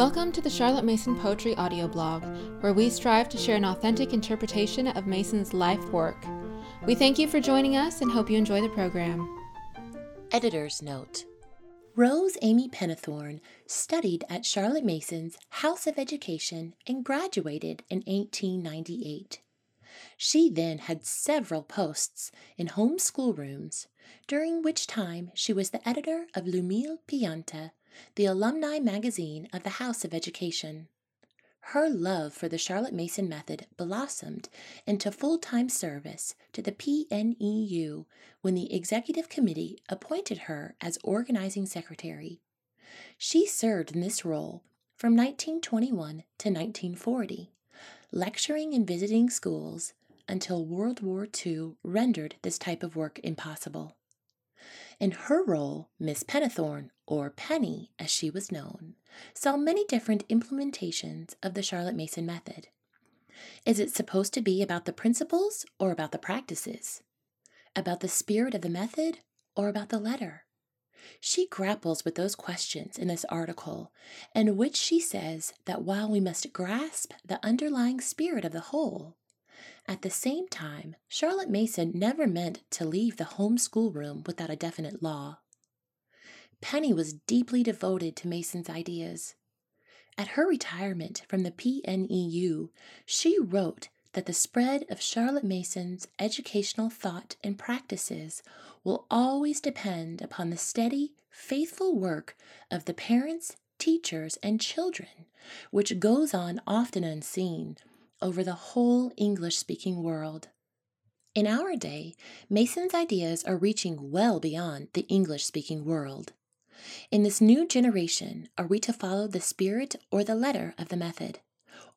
Welcome to the Charlotte Mason Poetry audio blog, where we strive to share an authentic interpretation of Mason's life work. We thank you for joining us and hope you enjoy the program. Editor's Note Rose Amy Pennethorne studied at Charlotte Mason's House of Education and graduated in 1898. She then had several posts in home schoolrooms, during which time she was the editor of L'Umile Pianta, the alumni magazine of the House of Education. Her love for the Charlotte Mason method blossomed into full time service to the PNEU when the Executive Committee appointed her as organizing secretary. She served in this role from 1921 to 1940, lecturing and visiting schools until World War II rendered this type of work impossible. In her role, Miss Pennethorne, or Penny as she was known, saw many different implementations of the Charlotte Mason method. Is it supposed to be about the principles or about the practices? About the spirit of the method or about the letter? She grapples with those questions in this article, in which she says that while we must grasp the underlying spirit of the whole, at the same time, Charlotte Mason never meant to leave the home schoolroom without a definite law. Penny was deeply devoted to Mason's ideas. At her retirement from the PNEU, she wrote that the spread of Charlotte Mason's educational thought and practices will always depend upon the steady, faithful work of the parents, teachers, and children, which goes on often unseen over the whole English speaking world. In our day, Mason's ideas are reaching well beyond the English speaking world. In this new generation, are we to follow the spirit or the letter of the method,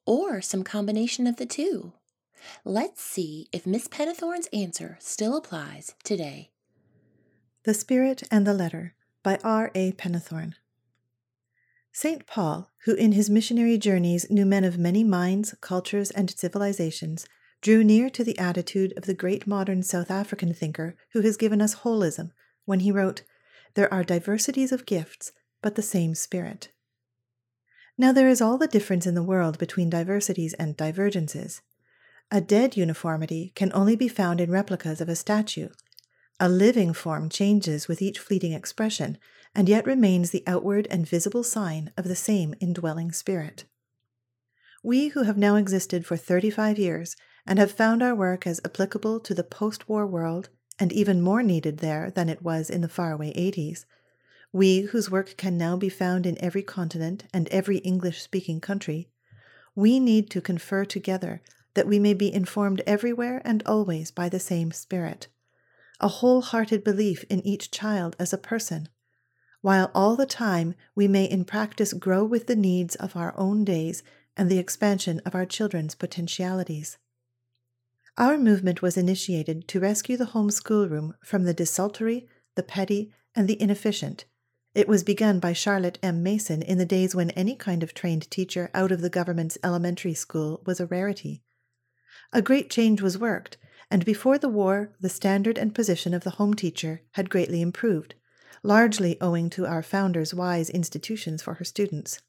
or some combination of the two? Let's see if Miss Pennethorne's answer still applies today. The Spirit and the Letter by R. A. Pennethorne. St. Paul, who in his missionary journeys knew men of many minds, cultures, and civilizations, drew near to the attitude of the great modern South African thinker who has given us holism when he wrote, There are diversities of gifts, but the same Spirit. Now there is all the difference in the world between diversities and divergences. A dead uniformity can only be found in replicas of a statue. A living form changes with each fleeting expression, and yet remains the outward and visible sign of the same indwelling spirit. We who have now existed for 35 years and have found our work as applicable to the post war world and even more needed there than it was in the faraway 80s, we whose work can now be found in every continent and every English speaking country, we need to confer together that we may be informed everywhere and always by the same Spirit, a wholehearted belief in each child as a person while all the time we may in practice grow with the needs of our own days and the expansion of our children's potentialities. Our movement was initiated to rescue the home schoolroom from the desultory, the petty, and the inefficient. It was begun by Charlotte M. Mason in the days when any kind of trained teacher out of the government's elementary school was a rarity. A great change was worked, and before the war, the standard and position of the home teacher had greatly improved largely owing to our founder's wise institutions for her students.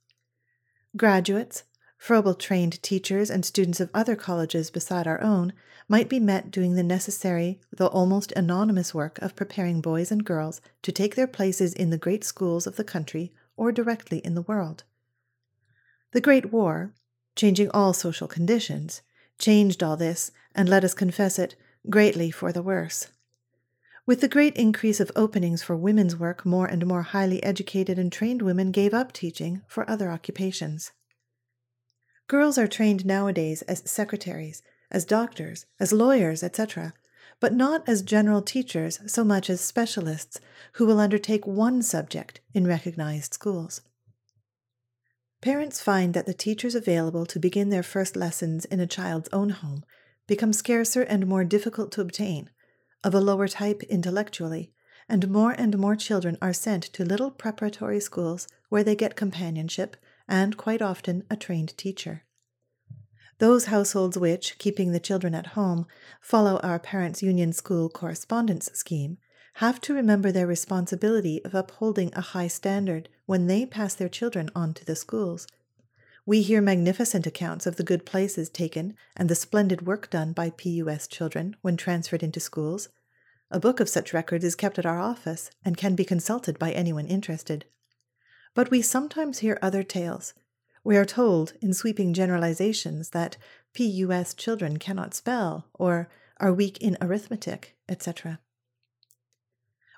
Graduates, Froebel trained teachers, and students of other colleges beside our own might be met doing the necessary, though almost anonymous work of preparing boys and girls to take their places in the great schools of the country or directly in the world. The Great War, changing all social conditions, changed all this, and let us confess it, greatly for the worse. With the great increase of openings for women's work, more and more highly educated and trained women gave up teaching for other occupations. Girls are trained nowadays as secretaries, as doctors, as lawyers, etc., but not as general teachers so much as specialists who will undertake one subject in recognized schools. Parents find that the teachers available to begin their first lessons in a child's own home become scarcer and more difficult to obtain of a lower type intellectually, and more and more children are sent to little preparatory schools where they get companionship and quite often a trained teacher. Those households which, keeping the children at home, follow our Parents' Union School correspondence scheme have to remember their responsibility of upholding a high standard when they pass their children on to the schools, We hear magnificent accounts of the good places taken and the splendid work done by PUS children when transferred into schools. A book of such records is kept at our office and can be consulted by anyone interested. But we sometimes hear other tales. We are told, in sweeping generalizations, that PUS children cannot spell or are weak in arithmetic, etc.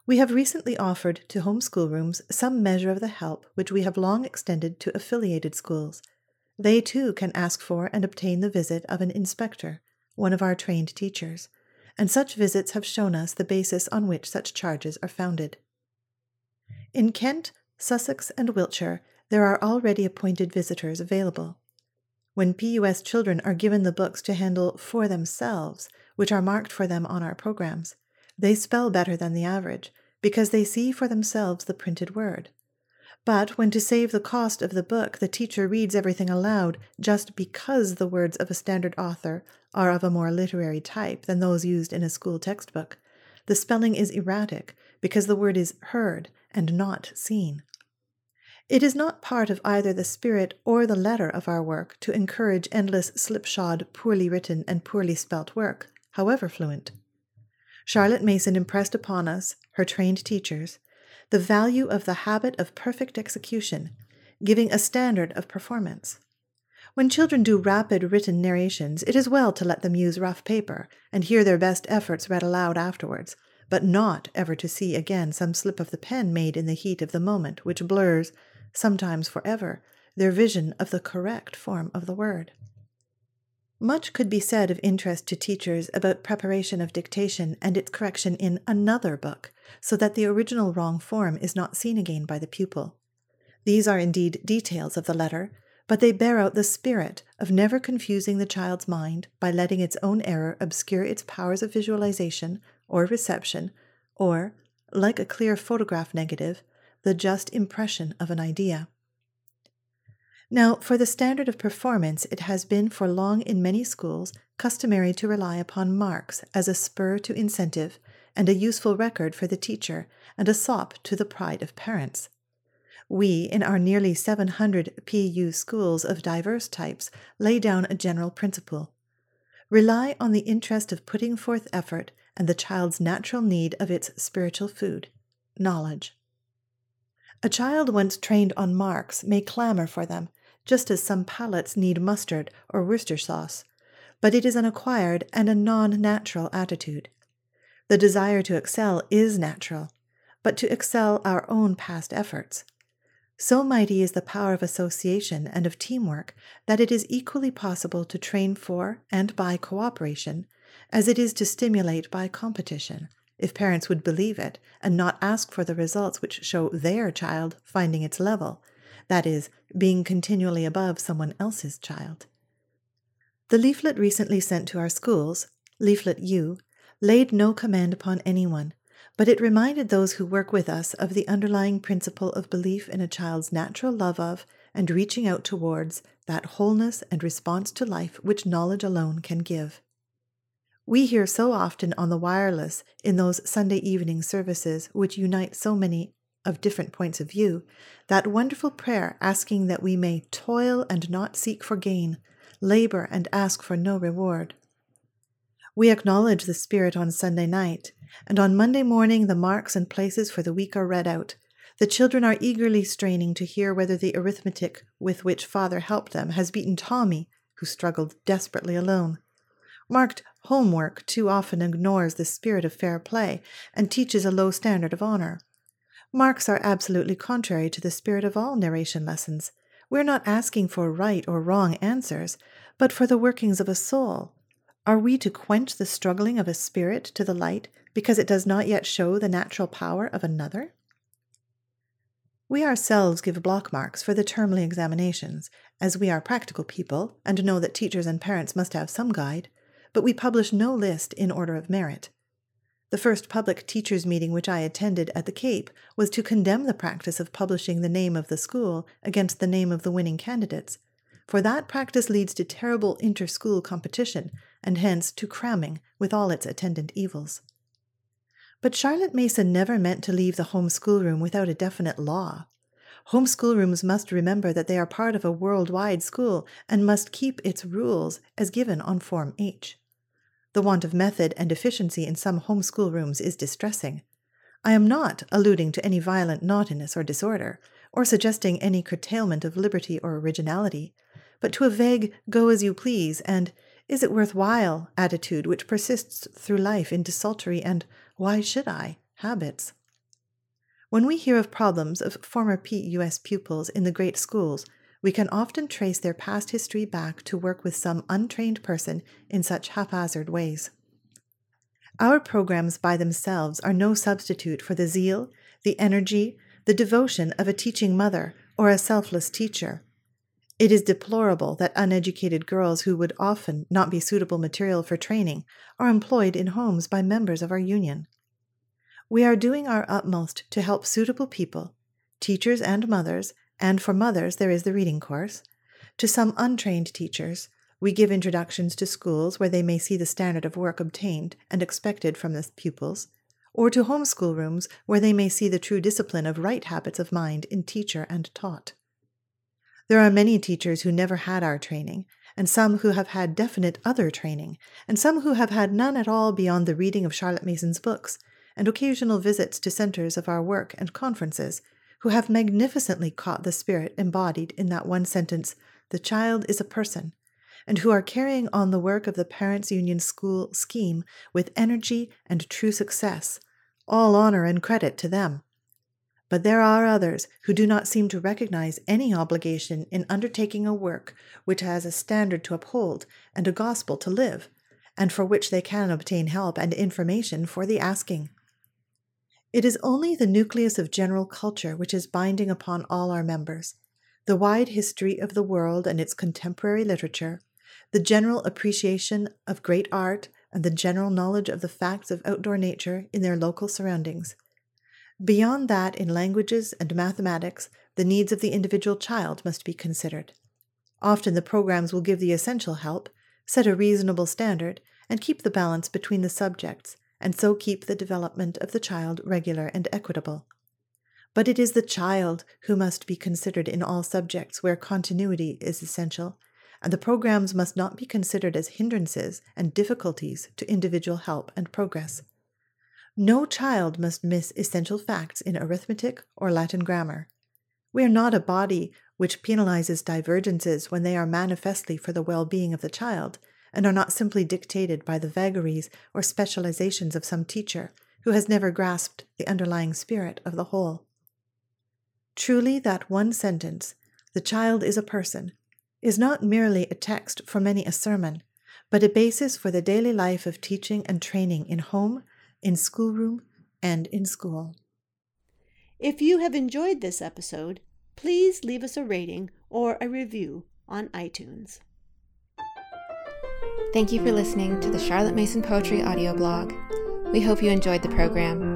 We have recently offered to homeschool rooms some measure of the help which we have long extended to affiliated schools they too can ask for and obtain the visit of an inspector, one of our trained teachers, and such visits have shown us the basis on which such charges are founded. In Kent, Sussex, and Wiltshire, there are already appointed visitors available. When PUS children are given the books to handle for themselves, which are marked for them on our programs, they spell better than the average because they see for themselves the printed word. But when to save the cost of the book, the teacher reads everything aloud just because the words of a standard author are of a more literary type than those used in a school textbook, the spelling is erratic because the word is heard and not seen. It is not part of either the spirit or the letter of our work to encourage endless slipshod, poorly written, and poorly spelt work, however fluent. Charlotte Mason impressed upon us, her trained teachers, the value of the habit of perfect execution, giving a standard of performance. When children do rapid written narrations, it is well to let them use rough paper and hear their best efforts read aloud afterwards, but not ever to see again some slip of the pen made in the heat of the moment which blurs, sometimes forever, their vision of the correct form of the word. Much could be said of interest to teachers about preparation of dictation and its correction in another book, so that the original wrong form is not seen again by the pupil. These are indeed details of the letter, but they bear out the spirit of never confusing the child's mind by letting its own error obscure its powers of visualization or reception, or, like a clear photograph negative, the just impression of an idea. Now, for the standard of performance, it has been for long in many schools customary to rely upon marks as a spur to incentive and a useful record for the teacher and a sop to the pride of parents. We, in our nearly 700 PU schools of diverse types, lay down a general principle. Rely on the interest of putting forth effort and the child's natural need of its spiritual food, knowledge. A child once trained on marks may clamor for them just as some palates need mustard or Worcester sauce, but it is an acquired and a non natural attitude. The desire to excel is natural, but to excel our own past efforts. So mighty is the power of association and of teamwork that it is equally possible to train for and by cooperation as it is to stimulate by competition, if parents would believe it and not ask for the results which show their child finding its level that is, being continually above someone else's child. The leaflet recently sent to our schools, Leaflet U, laid no command upon anyone, but it reminded those who work with us of the underlying principle of belief in a child's natural love of and reaching out towards that wholeness and response to life which knowledge alone can give. We hear so often on the wireless in those Sunday evening services which unite so many of different points of view, that wonderful prayer asking that we may toil and not seek for gain, labor and ask for no reward. We acknowledge the Spirit on Sunday night, and on Monday morning the marks and places for the week are read out. The children are eagerly straining to hear whether the arithmetic with which Father helped them has beaten Tommy, who struggled desperately alone. Marked homework too often ignores the spirit of fair play and teaches a low standard of honor. Marks are absolutely contrary to the spirit of all narration lessons. We're not asking for right or wrong answers, but for the workings of a soul. Are we to quench the struggling of a spirit to the light because it does not yet show the natural power of another? We ourselves give block marks for the termly examinations, as we are practical people and know that teachers and parents must have some guide, but we publish no list in order of merit. The first public teachers' meeting which I attended at the Cape was to condemn the practice of publishing the name of the school against the name of the winning candidates, for that practice leads to terrible inter school competition and hence to cramming with all its attendant evils. But Charlotte Mason never meant to leave the home schoolroom without a definite law. Home schoolrooms must remember that they are part of a worldwide school and must keep its rules as given on Form H. The want of method and efficiency in some homeschool rooms is distressing. I am not alluding to any violent naughtiness or disorder, or suggesting any curtailment of liberty or originality, but to a vague go as you please and is it worth while attitude which persists through life in desultory and why should I habits. When we hear of problems of former PUS pupils in the great schools, we can often trace their past history back to work with some untrained person in such haphazard ways. Our programs by themselves are no substitute for the zeal, the energy, the devotion of a teaching mother or a selfless teacher. It is deplorable that uneducated girls who would often not be suitable material for training are employed in homes by members of our union. We are doing our utmost to help suitable people, teachers and mothers, and for mothers there is the reading course. To some untrained teachers, we give introductions to schools where they may see the standard of work obtained and expected from the pupils, or to homeschool rooms where they may see the true discipline of right habits of mind in teacher and taught. There are many teachers who never had our training, and some who have had definite other training, and some who have had none at all beyond the reading of Charlotte Mason's books and occasional visits to centers of our work and conferences, who have magnificently caught the spirit embodied in that one sentence, The child is a person, and who are carrying on the work of the Parents Union School scheme with energy and true success. All honor and credit to them. But there are others who do not seem to recognize any obligation in undertaking a work which has a standard to uphold and a gospel to live, and for which they can obtain help and information for the asking. It is only the nucleus of general culture which is binding upon all our members the wide history of the world and its contemporary literature, the general appreciation of great art, and the general knowledge of the facts of outdoor nature in their local surroundings. Beyond that, in languages and mathematics, the needs of the individual child must be considered. Often the programs will give the essential help, set a reasonable standard, and keep the balance between the subjects, and so keep the development of the child regular and equitable. But it is the child who must be considered in all subjects where continuity is essential, and the programs must not be considered as hindrances and difficulties to individual help and progress. No child must miss essential facts in arithmetic or Latin grammar. We are not a body which penalizes divergences when they are manifestly for the well being of the child, and are not simply dictated by the vagaries or specializations of some teacher who has never grasped the underlying spirit of the whole. Truly, that one sentence, the child is a person, is not merely a text for many a sermon, but a basis for the daily life of teaching and training in home, in schoolroom, and in school. If you have enjoyed this episode, please leave us a rating or a review on iTunes. Thank you for listening to the Charlotte Mason Poetry audio blog. We hope you enjoyed the program.